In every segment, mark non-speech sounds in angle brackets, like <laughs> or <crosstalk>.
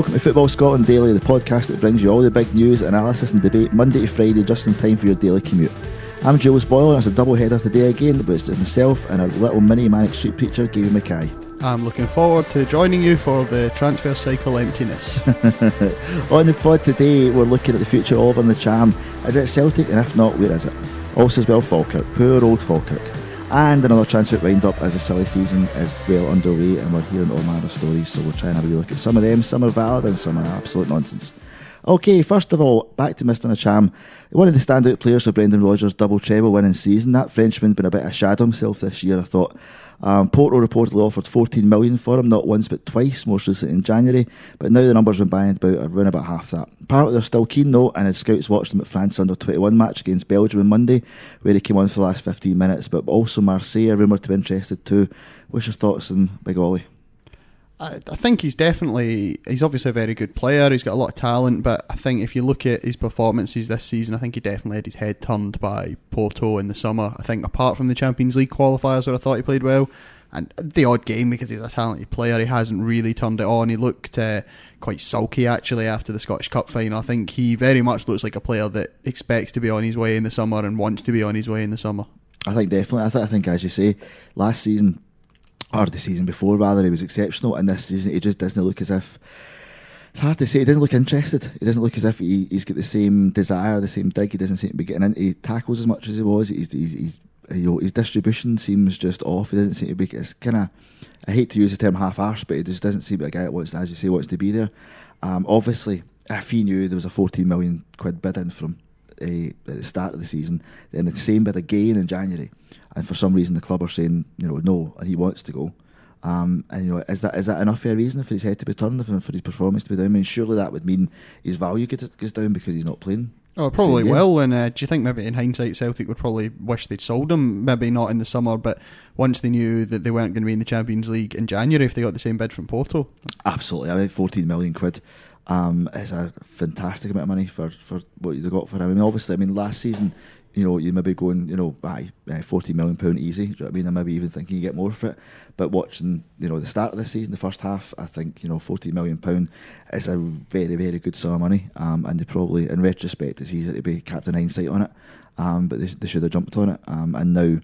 and welcome to Football Scotland Daily, the podcast that brings you all the big news, analysis, and debate Monday to Friday just in time for your daily commute. I'm Jules Boyle, and it's a double header today again, but it's myself and our little mini Manic Street preacher, Gavin Mackay. I'm looking forward to joining you for the transfer cycle emptiness. <laughs> On the pod today, we're looking at the future of Oliver Ntcham. Is it Celtic, and if not, where is it? Also, as well, Falkirk, poor old Falkirk. And another transfer wind up as the silly season is well underway, and we're hearing all manner of stories, so we'll try and have a look at some of them. Some are valid, and some are absolute nonsense. Okay, first of all, back to Mr. Ntcham. One of the standout players of Brendan Rodgers' double treble winning season. That Frenchman's been a bit of a shadow himself this year, I thought. Um, Porto reportedly offered 14 million for him, not once but twice, most recently in January. But now the numbers been banged about around about half that. Apparently they're still keen though, and his scouts watched him at France under 21 match against Belgium on Monday, where he came on for the last 15 minutes. But also Marseille are rumoured to be interested too. What's your thoughts on Big Ollie? I, I think he's definitely he's obviously a very good player. He's got a lot of talent, but I think if you look at his performances this season, I think he definitely had his head turned by Porto in the summer. I think apart from the Champions League qualifiers, where I thought he played well, and the odd game because he's a talented player, he hasn't really turned it on. He looked uh, quite sulky actually after the Scottish Cup final. I think he very much looks like a player that expects to be on his way in the summer and wants to be on his way in the summer. I think definitely. I, th- I think, as you say, last season or the season before rather, he was exceptional, and this season he just doesn't look as if. It's hard to say. He doesn't look interested. He doesn't look as if he, he's got the same desire, the same dig. He doesn't seem to be getting into tackles as much as he was. He's, he's, he's you know, his distribution seems just off. He doesn't seem to be. It's kind of. I hate to use the term half-arsed, but he just doesn't seem like a guy that wants, to, as you say, wants to be there. Um, obviously, if he knew there was a 14 million quid bid in from uh, at the start of the season, then the same bid again in January, and for some reason the club are saying, you know, no, and he wants to go. Um, and you know, is that is that enough a reason for his head to be turned, for, for his performance to be down? I mean, surely that would mean his value goes, down because he's not playing. Oh, it probably will. And uh, do you think maybe in hindsight, Celtic would probably wish they'd sold him? Maybe not in the summer, but once they knew that they weren't going to be in the Champions League in January, if they got the same bid from Porto. Absolutely, I mean, fourteen million quid um, is a fantastic amount of money for, for what you got for him. I mean, obviously, I mean, last season you know, you maybe going, you know, by uh, forty million pound easy. Do you know what I mean? I maybe even thinking you get more for it. But watching, you know, the start of the season, the first half, I think you know, forty million pound is a very, very good sum of money. Um, and they probably, in retrospect, it's easier to be captain hindsight on it. Um, but they, they should have jumped on it. Um, and now,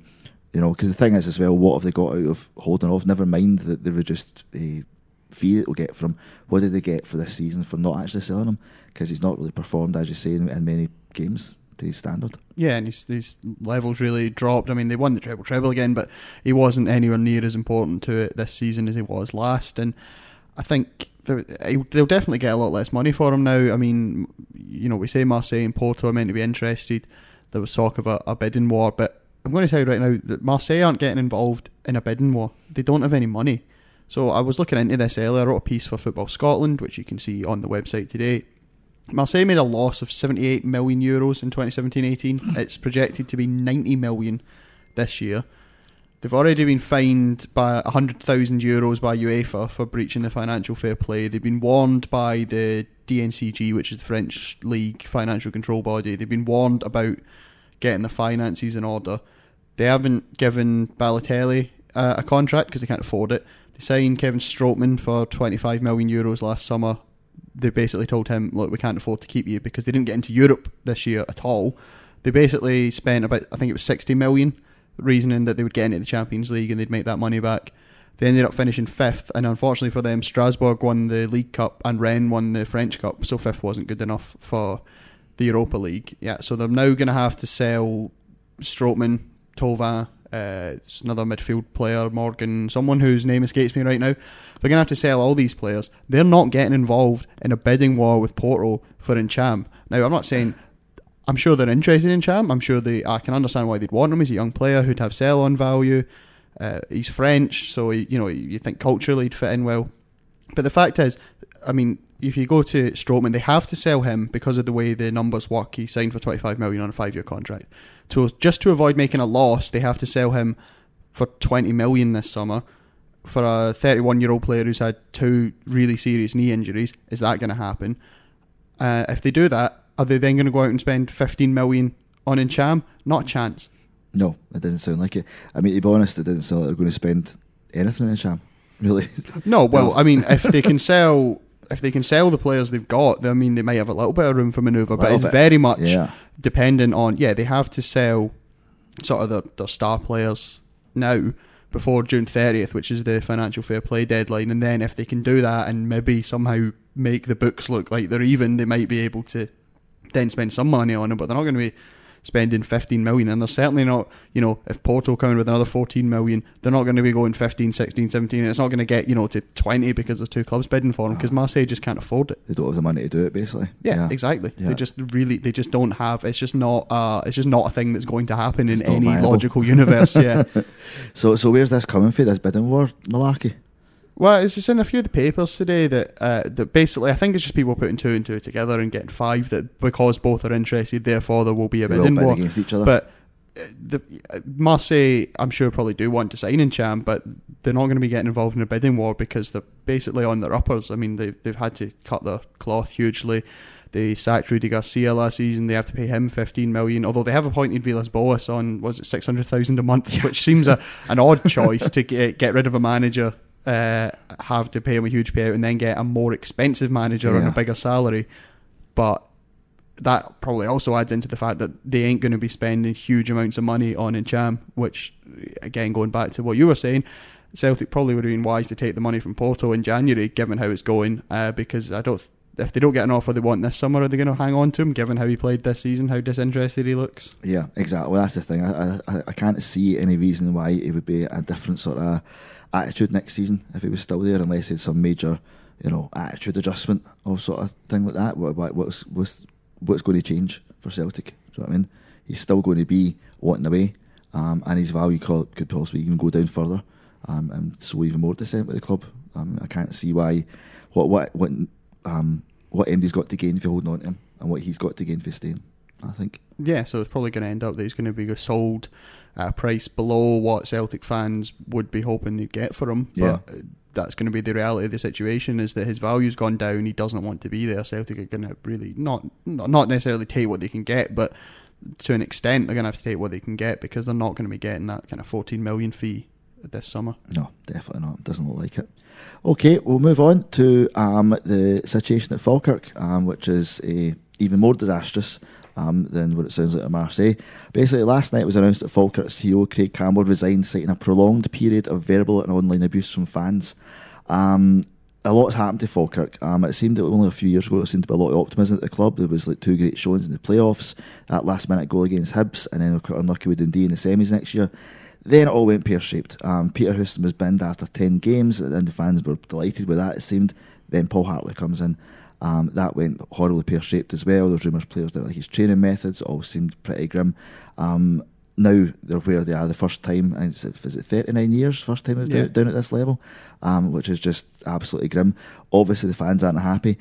you know, because the thing is as well, what have they got out of holding off? Never mind that they reduced a fee that we'll get from. What did they get for this season for not actually selling him? Because he's not really performed, as you say, in, in many games to his standard. Yeah, and his, his levels really dropped. I mean, they won the treble treble again, but he wasn't anywhere near as important to it this season as he was last. And I think they'll definitely get a lot less money for him now. I mean, you know, we say Marseille and Porto are meant to be interested. There was talk of a, a bidding war, but I'm going to tell you right now that Marseille aren't getting involved in a bidding war. They don't have any money. So I was looking into this earlier. I wrote a piece for Football Scotland, which you can see on the website today. Marseille made a loss of 78 million euros in 2017-18. It's projected to be 90 million this year. They've already been fined by 100,000 euros by UEFA for breaching the financial fair play. They've been warned by the DNCG, which is the French league financial control body. They've been warned about getting the finances in order. They haven't given Balotelli uh, a contract because they can't afford it. They signed Kevin Strootman for 25 million euros last summer they basically told him, look, we can't afford to keep you because they didn't get into Europe this year at all. They basically spent about, I think it was 60 million, reasoning that they would get into the Champions League and they'd make that money back. They ended up finishing fifth, and unfortunately for them, Strasbourg won the League Cup and Rennes won the French Cup, so fifth wasn't good enough for the Europa League. Yeah, so they're now going to have to sell Strootman, Thauvin, uh, it's another midfield player, Morgan, someone whose name escapes me right now. They're going to have to sell all these players. They're not getting involved in a bidding war with Porto for Ntcham. Now, I'm not saying. I'm sure they're interested in Cham. I'm sure they. I can understand why they'd want him. He's a young player who'd have sell-on value. Uh, he's French, so he, you know you think culturally he'd fit in well. But the fact is, I mean, if you go to Strootman, they have to sell him because of the way the numbers work. He signed for 25 million on a five-year contract. So just to avoid making a loss, they have to sell him for 20 million this summer. For a 31-year-old player who's had two really serious knee injuries, is that going to happen? Uh, if they do that, are they then going to go out and spend 15 million on Ntcham? Not a chance. No, it doesn't sound like it. I mean, to be honest, it doesn't sound like they're going to spend anything on Ntcham. <laughs> Really? No. Well, I mean, if they can <laughs> sell if they can sell the players they've got, then, I mean, they might have a little bit of room for manoeuvre, but it's bit, very much yeah. dependent on, yeah, they have to sell sort of their, their star players now before June 30th, which is the financial fair play deadline. And then if they can do that and maybe somehow make the books look like they're even, they might be able to then spend some money on them, but they're not going to be spending 15 million and they're certainly not you know if Porto coming with another 14 million they're not going to be going 15 16 17 and it's not going to get you know to 20 because there's two clubs bidding for them because Marseille just can't afford it They don't have the money to do it, basically. yeah, exactly Yeah. they just really they just don't have it's just not uh it's just not a thing that's going to happen in It's not any viable. logical universe yeah <laughs> So, so where's this coming from? This bidding war malarkey? Well, it's just in a few of the papers today that uh, that basically I think it's just people putting two and two together and getting five that because both are interested, therefore there will be a bidding war. against each other. But uh, the uh, Marseille, I'm sure probably do want to sign Ntcham, but they're not going to be getting involved in a bidding war because they're basically on their uppers. I mean, they've they've had to cut their cloth hugely. They sacked Rudy Garcia last season. They have to pay him 15 million. Although they have appointed Villas-Boas on was it 600,000 a month, which seems a an odd <laughs> choice to get get rid of a manager, uh, have to pay him a huge payout, and then get a more expensive manager on a bigger salary. But that probably also adds into the fact that they ain't going to be spending huge amounts of money on Ntcham, which, again, going back to what you were saying, Celtic probably would have been wise to take the money from Porto in January, given how it's going, uh, because I don't. If they don't get an offer they want this summer, are they going to hang on to him, given how he played this season, how disinterested he looks? Yeah, exactly. That's the thing. I, I I can't see any reason why it would be a different sort of attitude next season if he was still there, unless it's some major, you know, attitude adjustment or sort of thing like that. What, what what's what's what's going to change for Celtic? Do you know what I mean? He's still going to be wanting away, um, and his value could, could possibly even go down further, um, and so even more dissent with the club. Um, I can't see why what what what um, what MD's got to gain for holding on to him, and what he's got to gain for staying. I think. Yeah, so it's probably going to end up that he's going to be sold at a price below what Celtic fans would be hoping they'd get for him. Yeah. But uh, that's going to be the reality of the situation is that his value's gone down. He doesn't want to be there. Celtic are going to really not not necessarily take what they can get, but to an extent they're going to have to take what they can get because they're not going to be getting that kind of 14 million fee this summer. No, definitely not. Doesn't look like it. Okay, we'll move on to um, the situation at Falkirk, um, which is even more disastrous um, than what it sounds like at Marseille. Basically, last night was announced that Falkirk CEO Craig Campbell resigned, citing a prolonged period of verbal and online abuse from fans. Um, a lot's happened to Falkirk. Um, it seemed that only a few years ago there seemed to be a lot of optimism at the club. There was like two great showings in the playoffs, that last minute goal against Hibs, and then unlucky with Dundee in the semis next year. Then it all went pear shaped. Um, Peter Houston was binned after 10 games, and the fans were delighted with that, it seemed. Then Paul Hartley comes in. Um, that went horribly pear shaped as well. There's rumours players didn't like his training methods, all seemed pretty grim. Um, now they're where they are the first time, and it's, is it 39 years, first time Yeah. down, down at this level, um, which is just absolutely grim. Obviously, the fans aren't happy.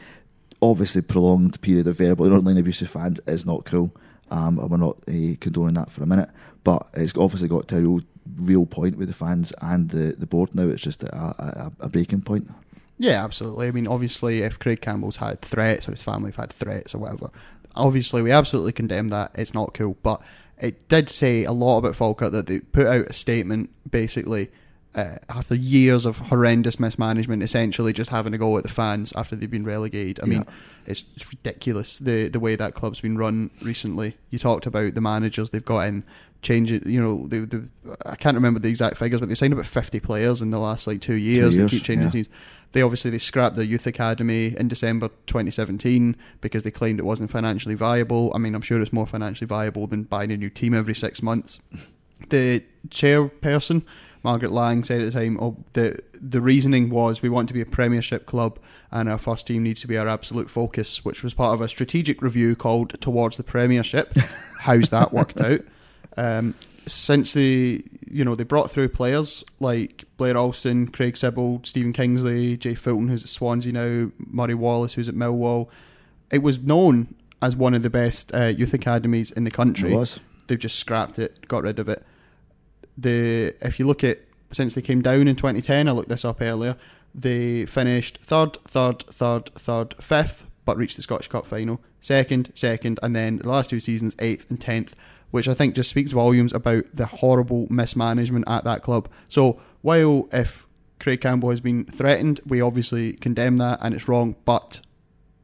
Obviously, prolonged period of verbal and online abuse of fans is not cool. Um, and we're not uh, condoning that for a minute, but it's obviously got to a real, real point with the fans and the, the board now. It's just a, a, a breaking point. Yeah, absolutely. I mean, obviously, if Craig Campbell's had threats or his family have had threats or whatever, obviously we absolutely condemn that. It's not cool. But it did say a lot about Falkirk that they put out a statement basically uh, after years of horrendous mismanagement, essentially just having to go at the fans after they've been relegated. I mean, it's, it's ridiculous the the way that club's been run recently. You talked about the managers they've got in. Change it, you know. They, they, I can't remember the exact figures, but they've signed about fifty players in the last like two years. years, they keep changing yeah. teams. They obviously they scrapped their youth academy in December 2017 because they claimed it wasn't financially viable. I mean, I'm sure it's more financially viable than buying a new team every six months. The chairperson, Margaret Lang, said at the time, "Oh, the the reasoning was we want to be a Premiership club, and our first team needs to be our absolute focus, which was part of a strategic review called Towards the Premiership. <laughs> How's that worked out?" Um, since they, you know, they brought through players like Blair Alston, Craig Sibbald, Stephen Kingsley, Jay Fulton, who's at Swansea now, Murray Wallace, who's at Millwall. It was known as one of the best uh, youth academies in the country. It was. They've just scrapped it, got rid of it. The if you look at since they came down in 2010, I looked this up earlier. They finished third, third, third, third, fifth, but reached the Scottish Cup final. Second, second, and then the last two seasons, eighth and tenth, which I think just speaks volumes about the horrible mismanagement at that club. So while if Craig Campbell has been threatened. We obviously condemn that, and it's wrong. But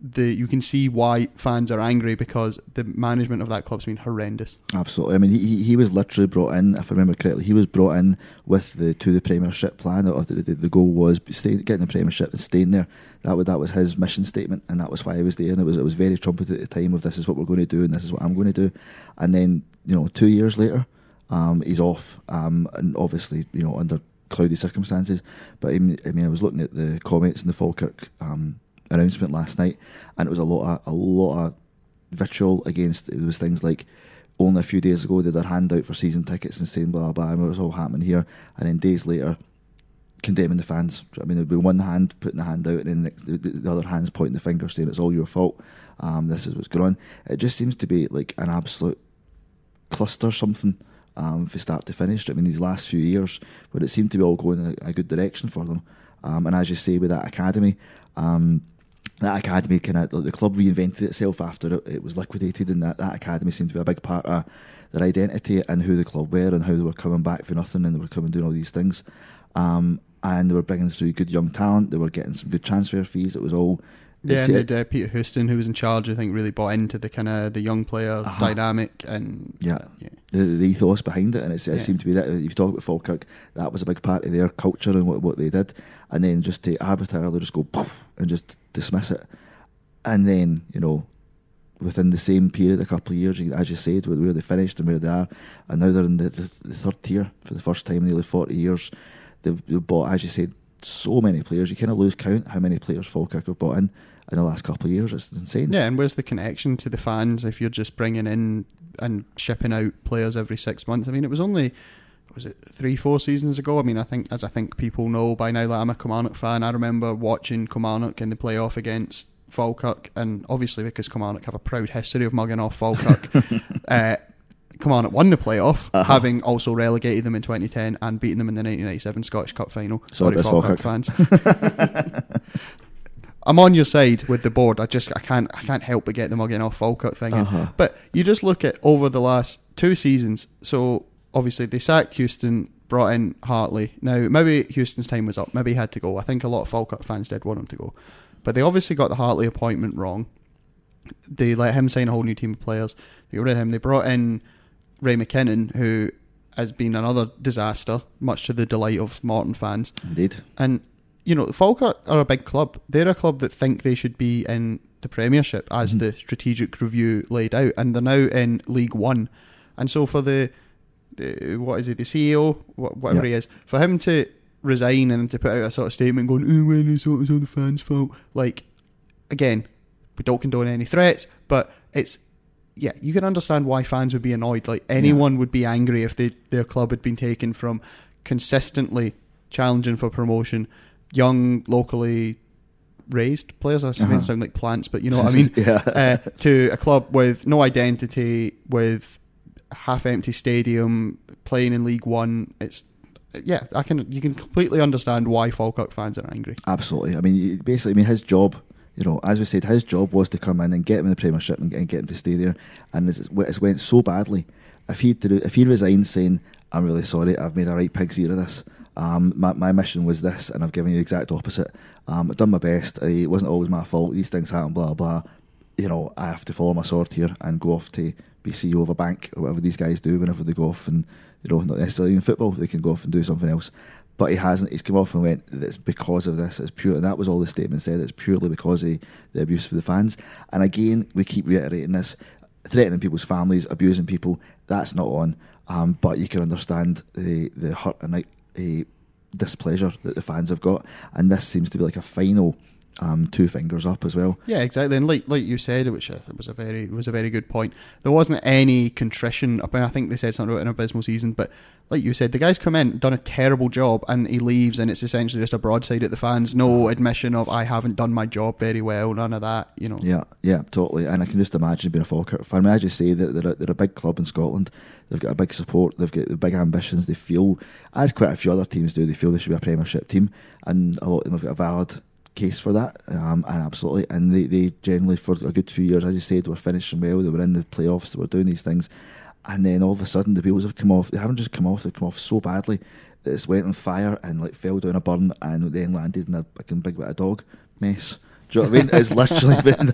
the you can see why fans are angry because the management of that club's been horrendous. Absolutely. I mean, he, he was literally brought in, if I remember correctly, he was brought in with the to the Premiership plan. Or the, the, the goal was staying, getting the Premiership and staying there. That was that was his mission statement, and that was why he was there. And it was it was very trumpet at the time of this is what we're going to do, and this is what I'm going to do. And then you know, two years later, um, he's off, um, and obviously you know under cloudy circumstances. But I mean, I, mean, I was looking at the comments in the Falkirk. Um, announcement last night, and it was a lot of a lot of vitriol against. It was things like only a few days ago they had their hand out for season tickets and saying blah blah, and it was all happening here, and then days later condemning the fans. I mean, it'd be one hand putting the hand out, and then the, the, the other hand's pointing the finger, saying it's all your fault. Um, this is what's going on. It just seems to be like an absolute cluster, something um, from start to finish. I mean, these last few years, but it seemed to be all going in a, a good direction for them. Um, and as you say, with that academy, um, that academy kind of the club reinvented itself after it, it, was liquidated, and that, that academy seemed to be a big part of their identity and who the club were and how they were coming back for nothing and they were coming doing all these things. Um, and they were bringing through good young talent. They were getting some good transfer fees. It was all yeah, and uh, Peter Houston, who was in charge, I think, really bought into the kind of the young player uh-huh. dynamic and yeah, uh, yeah. The, the, ethos behind it, and it, it yeah. seemed to be that if you talk about Falkirk, that was a big part of their culture and what, what they did, and then just to arbitrarily just go poof and just dismiss it, and then you know within the same period, a couple of years, as you said, where they finished and where they are, and now they're in the, the, the third tier for the first time in nearly 40 years. They've, they've, bought, as you said, so many players. You kind of lose count how many players Falkirk have bought in in the last couple of years. It's insane. Yeah, and where's the connection to the fans if you're just bringing in and shipping out players every six months? I mean, it was only was it three, four seasons ago? I mean, I think as I think people know by now that I'm a Kilmarnock fan. I remember watching Kilmarnock in the playoff against Falkirk, and obviously because Kilmarnock have a proud history of mugging off Falkirk. <laughs> uh, Kilmarnock won the playoff, uh-huh. having also relegated them in 2010 and beaten them in the 1997 Scottish Cup final. Sorry, Falkirk, Falkirk fans. <laughs> I'm on your side with the board. I just I can't I can't help but get the mugging off Falkirk thing. Uh-huh. But you just look at over the last two seasons. So obviously they sacked Houston, brought in Hartley. Now maybe Houston's time was up. Maybe he had to go. I think a lot of Falkirk fans did want him to go, but they obviously got the Hartley appointment wrong. They let him sign a whole new team of players. They got rid of him. They brought in Ray McKinnon, who has been another disaster, much to the delight of Morton fans. Indeed. And you know, Falkirk are a big club. They're a club that think they should be in the Premiership as mm-hmm. the strategic review laid out, and they're now in League One. And so for the, the what is it, the CEO, whatever yep. he is, for him to resign and to put out a sort of statement going, "Oh, well, it's all, it's all the fans' fault," like again, we don't condone any threats, but it's yeah, you can understand why fans would be annoyed. Like anyone yeah. would be angry if they, their club had been taken from consistently challenging for promotion young, locally raised players. I uh-huh. sound like plants, but you know what I <laughs> mean. yeah. uh, to a club with no identity, with half empty stadium, playing in League One. It's yeah, I can you can completely understand why Falkirk fans are angry. Absolutely. I mean, basically, I mean his job. You know, as we said, his job was to come in and get him in the Premiership and, and get him to stay there. And it's, it's went so badly. If he if he resigned saying, "I'm really sorry, I've made a right pig's ear of this," Um, my, my mission was this, and I've given you the exact opposite. Um, I've done my best. It wasn't always my fault. These things happen, blah, blah. You know, I have to follow my sword here and go off to be CEO of a bank or whatever these guys do whenever they go off and, you know, not necessarily in football, they can go off and do something else. But he hasn't. He's come off and went, it's because of this. It's pure. And that was all the statement said. It's purely because of the abuse of the fans. And again, we keep reiterating this threatening people's families, abusing people. That's not on. Um, but you can understand the, the hurt and a displeasure that the fans have got, and this seems to be like a final um, two fingers up as well. Yeah, exactly. And like like you said, which was a very was a very good point. There wasn't any contrition. I think they said something about an abysmal season, but like you said, the guy's come in, done a terrible job, and he leaves, and it's essentially just a broadside at the fans. No admission of I haven't done my job very well. None of that. You know. Yeah, yeah, totally. And I can just imagine being a Falkirk fan. I mean, as you say, they're, they're, a, they're a big club in Scotland. They've got a big support. They've got the big ambitions. They feel, as quite a few other teams do, they feel they should be a Premiership team, and a lot of them have got a valid case for that, um, and absolutely. And they, they generally, for a good few years, as you said, were finishing well. They were in the playoffs. They were doing these things, and then all of a sudden the wheels have come off. They haven't just come off; they've come off so badly that's went on fire and like fell down a burn and then landed in a fucking big bit of dog mess. Do you know what I mean? It's literally <laughs> been.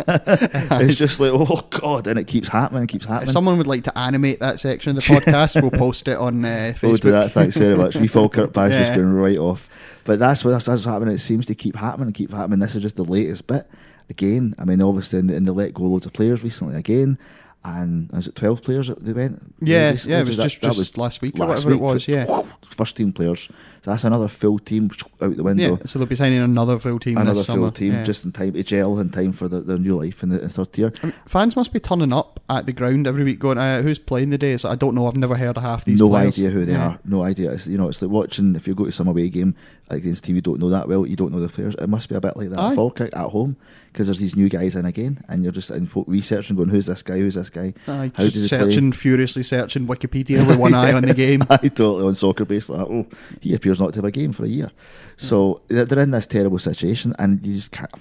it's just like, oh god, and it keeps happening, it keeps happening. If someone would like to animate that section of the <laughs> podcast, we'll post it on uh, Facebook. <laughs> We'll do that. Thanks very much. We Falkirk Bash Yeah. is going right off. But that's what that's, that's what's happening. It seems to keep happening and keep happening. This is just the latest bit. Again, I mean, obviously, and they let go loads of players recently. Again, and was it twelve players that they went? Yeah, yeah, it was That- just, that just was last week or last whatever week. it was. Yeah, First team players. So that's another full team out the window. yeah. So they'll be signing another full team Another full team yeah. just in time to gel in time for the, their new life in the, in third tier. I mean, fans must be turning up at the ground every week, going, uh, "Who's playing the day?" So I don't know. I've never heard of half these. no players. idea who they Yeah. are. No idea. It's, you know, it's like watching. If you go to some away game like against a team you don't know that well, you don't know the players. It must be a bit like that at Falkirk at home because there's these new guys in again, and you're just in going, "Who's this guy? Who's this guy?" Aye, How just did they play? searching furiously, searching Wikipedia with one eye on the <laughs> game. <laughs> I totally on Soccerbase like, oh, he appears not to have a game for a year. So they're they're in this terrible situation, and you just can't.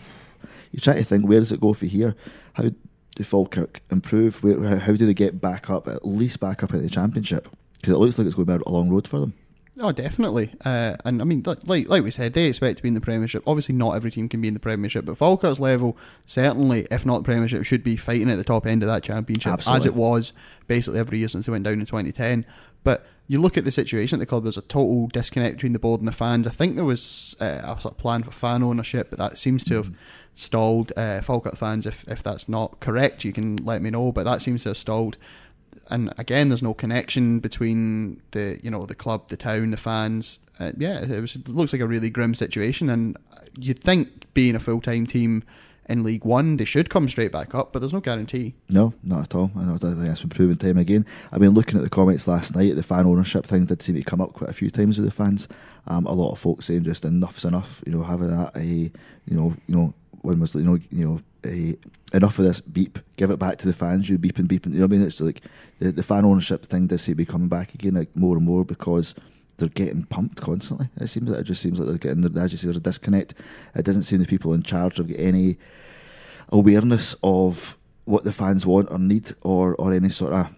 You try to think, where does it go for here? How do Falkirk improve? Where, how, how do they get back up, at least back up at the championship? Because it looks like it's going to be a long road for them. Oh, definitely. Uh, and I mean, like, like we said, they expect to be in the Premiership. Obviously, not every team can be in the Premiership, but Falkirk's level, certainly, if not the Premiership, should be fighting at the top end of that Championship, as it was basically every year since they went down in 2010. But you look at the situation at the club, there's a total disconnect between the board and the fans. I think there was uh, a sort of plan for fan ownership, but that seems to have stalled. Uh, Falkirk fans, if, if that's not correct, you can let me know, but that seems to have stalled and again, there's no connection between the you know the club, the town, the fans. Uh, yeah, it, was, it looks like a really grim situation, and you'd think being a full time team in League One, they should come straight back up, but there's no guarantee. No, not at all. I think that's been proven time again. I mean, looking at the comments last night, the fan ownership thing did seem to come up quite a few times with the fans. Um, a lot of folks saying just enough's enough. You know, having that, a you know, you know, when was you know, you know, a, enough of this beep. Give it back to the fans. You beeping, beeping. You know what I mean? It's like the the fan ownership thing does seem to be coming back again, like more and more because. They're getting pumped constantly. It seems it just seems like they're getting. As you say, there's a disconnect. It doesn't seem the people in charge have got any awareness of what the fans want or need or, or any sort of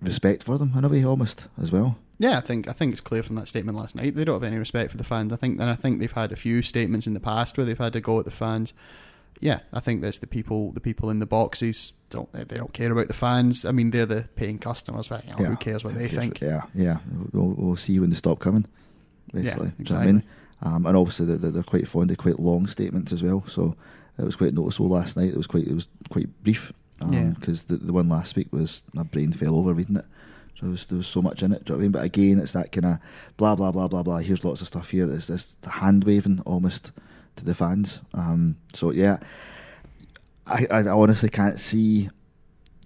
respect for them in a way almost as well. Yeah, I think I think it's clear from that statement last night. They don't have any respect for the fans. I think, and I think they've had a few statements in the past where they've had to go at the fans. Yeah, I think that's the people. The people in the boxes don't they don't care about the fans. I mean, they're the paying customers, but you know, who cares what they think? Yeah, yeah. We'll, we'll see when they stop coming. Basically, Yeah, Do you know what I mean? Um, and obviously they're, they're quite fond of quite long statements as well. So it was quite noticeable last night. It was quite it was quite brief Yeah. because the the one last week was my brain fell over reading it. So there was, there was so much in it. Do you know what I mean? But again, it's that kind of blah blah blah blah blah. Here's lots of stuff here. It's this hand waving almost to the fans. Um, so yeah, I, I honestly can't see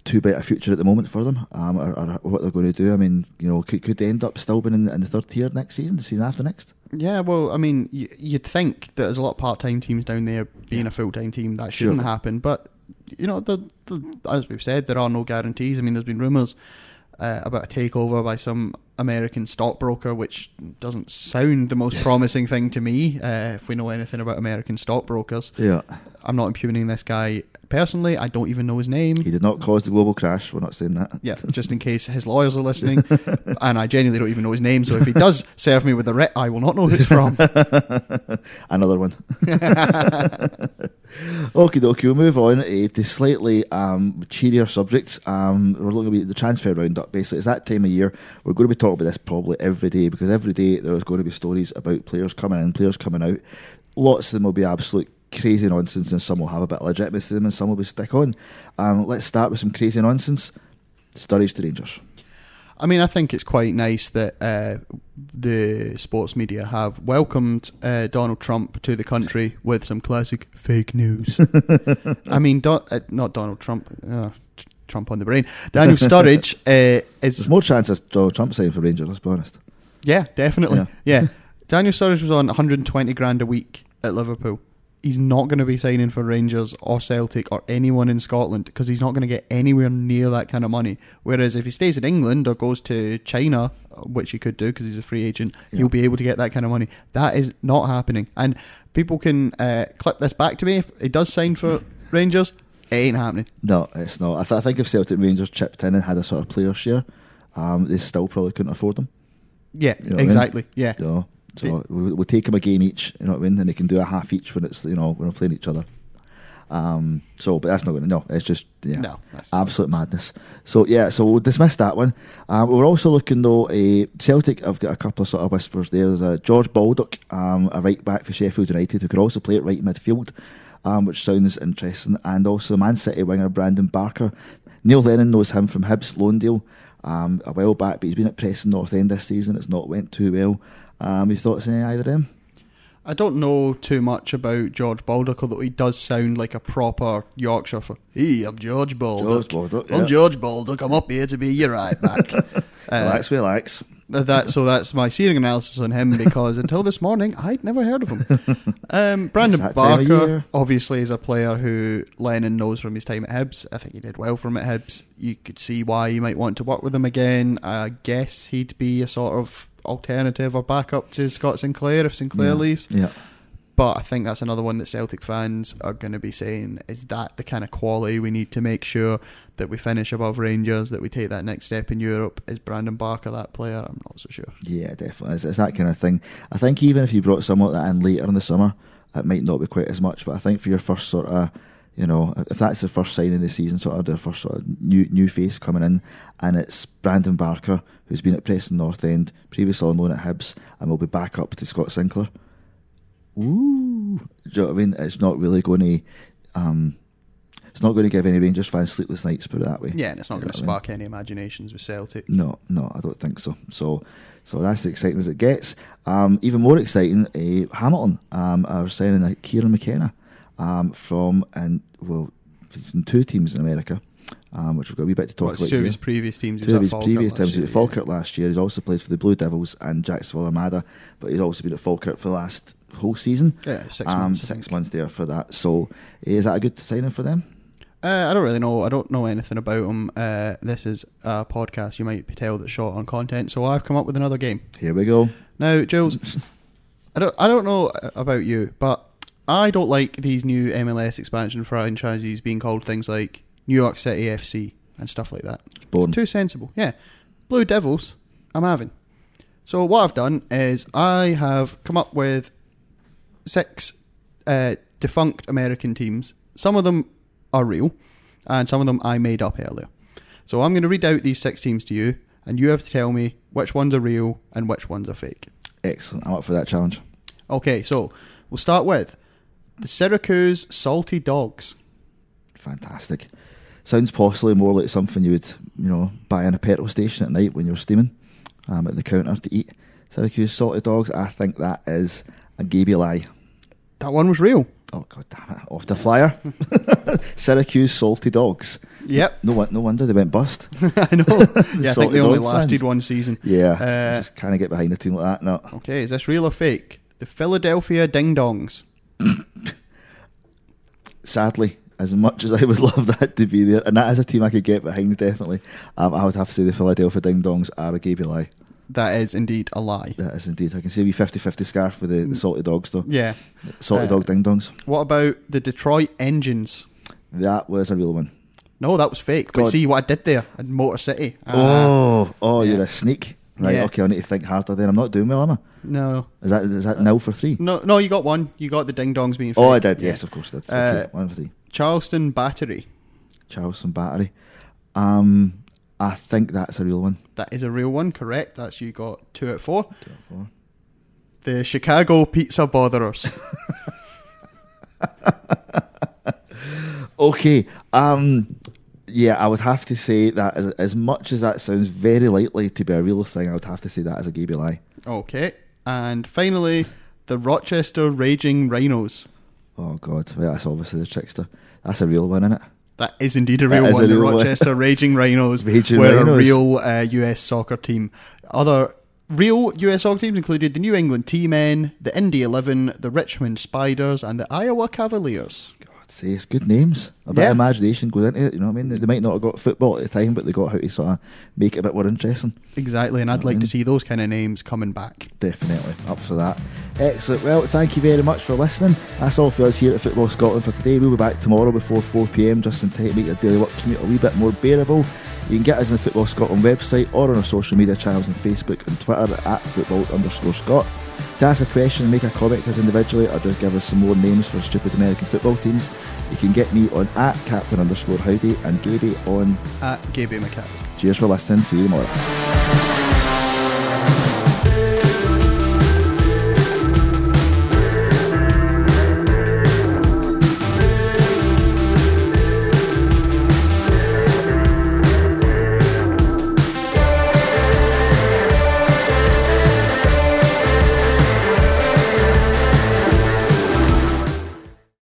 too bright a future at the moment for them, um, or, or what they're going to do. I mean, you know, could, could they end up still being in, in the third tier next season, the season after next? Yeah, well, I mean, y- you'd think that there's a lot of part-time teams down there being Yeah. a full-time team. That shouldn't Sure. happen, but you know, the, the, as we've said, there are no guarantees. I mean, there's been rumours uh, about a takeover by some American stockbroker, which doesn't sound the most promising thing to me. Uh, if we know anything about American stockbrokers, Yeah, I'm not impugning this guy personally. I don't even know his name. he did not cause the global crash. We're not saying that. Yeah, <laughs> just in case his lawyers are listening, <laughs> and I genuinely don't even know his name. So if he does serve me with a writ, I will not know who it's from. <laughs> Another one. Okie dokie, we'll move on eh, to slightly um, cheerier subjects. Um, we're looking at the transfer roundup. Basically, it's that time of year. We're going to be talking about this probably every day because every day there's going to be stories about players coming in, players coming out. Lots of them will be absolute crazy nonsense, and some will have a bit of legitimacy to them, and some will be stick on. Um, let's start with some crazy nonsense. Sturridge to Rangers. I mean, I think it's quite nice that uh, the sports media have welcomed uh, Donald Trump to the country with some classic fake news. <laughs> I mean, Do- uh, not Donald Trump. Uh, Trump on the brain. Daniel Sturridge <laughs> uh, There's is more chance of Donald Trump signing for Rangers. Let's be honest. yeah, definitely. Yeah. Yeah. Daniel Sturridge was on 120 grand a week at Liverpool. He's not going to be signing for Rangers or Celtic or anyone in Scotland because he's not going to get anywhere near that kind of money. Whereas if he stays in England or goes to China, which he could do because he's a free agent, Yeah. he'll be able to get that kind of money. That is not happening. And people can uh, clip this back to me if he does sign for Rangers. It ain't happening. No, it's not. I, th- I think if Celtic Rangers chipped in and had a sort of player share, um, they still probably couldn't afford them. Yeah, You know what I mean? exactly. Yeah. You know, so we'll, we'll take them a game each. You know what I mean? And they can do a half each when it's you know when we're playing each other. Um, so, but that's not going to no. It's just yeah, No, absolute madness. So yeah, so we'll dismiss that one. Um, we're also looking though. A Celtic. I've got a couple of sort of whispers there. There's a George Baldock, um, a right back for Sheffield United, who could also play at right midfield, um, which sounds interesting. And also Man City winger Brandon Barker. Neil Lennon knows him from Hibs loan deal um, a while back, but he's been at Preston North End this season. It's not went too well. Um, your thoughts on either of them? I don't know too much about George Baldock, although he does sound like a proper Yorkshire for. Hey, I'm George Baldock. George Baldock, I'm. George Baldock. I'm up here to be your right back. <laughs> uh, relax, relax. that so that's my searing analysis on him because until this morning I'd never heard of him. <laughs> Um, Brandon It's that time of Barker obviously is a player who Lennon knows from his time at Hibs. I think he did well for him at Hibs. You could see why you might want to work with him again. I guess he'd be a sort of alternative or backup to Scott Sinclair if Sinclair yeah. leaves. Yeah. But I think that's another one that Celtic fans are going to be saying is that the kind of quality we need to make sure that we finish above Rangers, that we take that next step in Europe. Is Brandon Barker that player? I'm not so sure. Yeah, definitely. It's, it's that kind of thing. I think even if you brought someone like that in later in the summer, it might not be quite as much. But I think for your first sort of, you know, if that's the first sign of the season, sort of the first sort of new new face coming in, and it's Brandon Barker who's been at Preston North End, previously on loan at Hibs, and will be back up to Scott Sinclair. Ooh, do you know what I mean? It's not really going to. Um, it's not going to give any Rangers fans sleepless nights, put it that way. Yeah, and it's not going to what I mean? spark any imaginations with Celtic. No, no, I don't think so. So, so that's as exciting as it gets. Um, even more exciting, uh, Hamilton um, are signing a Kieran McKenna um, from and well, in two teams in America, um, which we've got a wee bit to talk Well, about. two of his previous teams. Two of his previous teams. times last he was at year, Falkirk last year. He's also played for the Blue Devils and Jacksonville Armada, but he's also been at Falkirk for the last whole season. Yeah, six um, months. Six months there for that. So, eh, is that a good signing for them? Uh, I don't really know. I don't know anything about him. Uh, this is a podcast. You might tell that's short on content. So I've come up with another game. Here we go. Now, Jules, <laughs> I don't. I don't know about you, but I don't like these new MLS expansion franchises being called things like New York City FC and stuff like that. boring. It's too sensible. Yeah. Blue Devils, I'm having. So what I've done is I have come up with six uh, defunct American teams. Some of them are real, and some of them I made up earlier. So I'm going to read out these six teams to you, and you have to tell me which ones are real and which ones are fake. Excellent. I'm up for that challenge. Okay, so we'll start with the Syracuse Salty Dogs. Fantastic. Sounds possibly more like something you would, you know, buy in a petrol station at night when you're steaming um, at the counter to eat. Syracuse Salty dogs. I think that is a gaby lie. That one was real. Oh god damn it! Off the flyer. <laughs> Syracuse salty dogs. Yep, No, no wonder they went bust. <laughs> I know. <laughs> Yeah, I think they only lasted fans. one season. Yeah, Uh, just kind of get behind a team like that. No, Okay, is this real or fake? The Philadelphia Ding Dongs. Sadly, as much as I would <laughs> love that to be there, and that is a team I could get behind definitely, um, I would have to say the Philadelphia Ding Dongs are a gaby lie. That is indeed a lie. That is indeed. I can see a wee 50-50 scarf with the, the salty dogs though. Yeah. Salty Uh, dog ding dongs. What about the Detroit Engines? That was a real one. No, that was fake. But see what I did there in Motor City. Ah, oh, oh, yeah. you're a sneak. Right, Yeah. okay, I need to think harder then. I'm not doing well, am I? no. Is that is that nil for three? No, no, you got one. You got the Ding Dongs being. Oh, I did, Yeah. yes, of course I did. Uh, Okay, one for three. Charleston Battery. Charleston Battery. Um, I think that's a real one. That is a real one, correct. That's you got two out of four. Two or four. The Chicago Pizza Botherers. <laughs> <laughs> Okay. Um, yeah, I would have to say that as, as much as that sounds very likely to be a real thing, I would have to say that as a gaby lie. okay. And finally, the Rochester Raging Rhinos. Oh God, well, that's obviously the trickster. That's a real one, isn't it? That is indeed a That real a one. the real one. Rochester <laughs> Raging Rhinos Raging were a real uh, US soccer team. Other real US soccer teams included the New England Tea Men, the Indy 11, the Richmond Spiders, and the Iowa Cavaliers. Say it's good names. A bit Yeah. of imagination goes into it. You know what I mean? They, might not have got football at the time, but they got how to sort of make it a bit more interesting. Exactly, and I'd like Mm. to see those kind of names coming back. Definitely up for that. Excellent. Well, thank you very much for listening. That's all for us here at Football Scotland for today. We'll be back tomorrow before 4 pm just in time to make your daily work commute a wee bit more bearable. You can get us on the Football Scotland website or on our social media channels on Facebook and Twitter at football underscore Scott. To ask a question, make a comment to us individually, or just give us some more names for stupid American football teams, you can get me on at captain underscore howdy and Gaby on At Gaby McCall. Cheers for listening. See you tomorrow.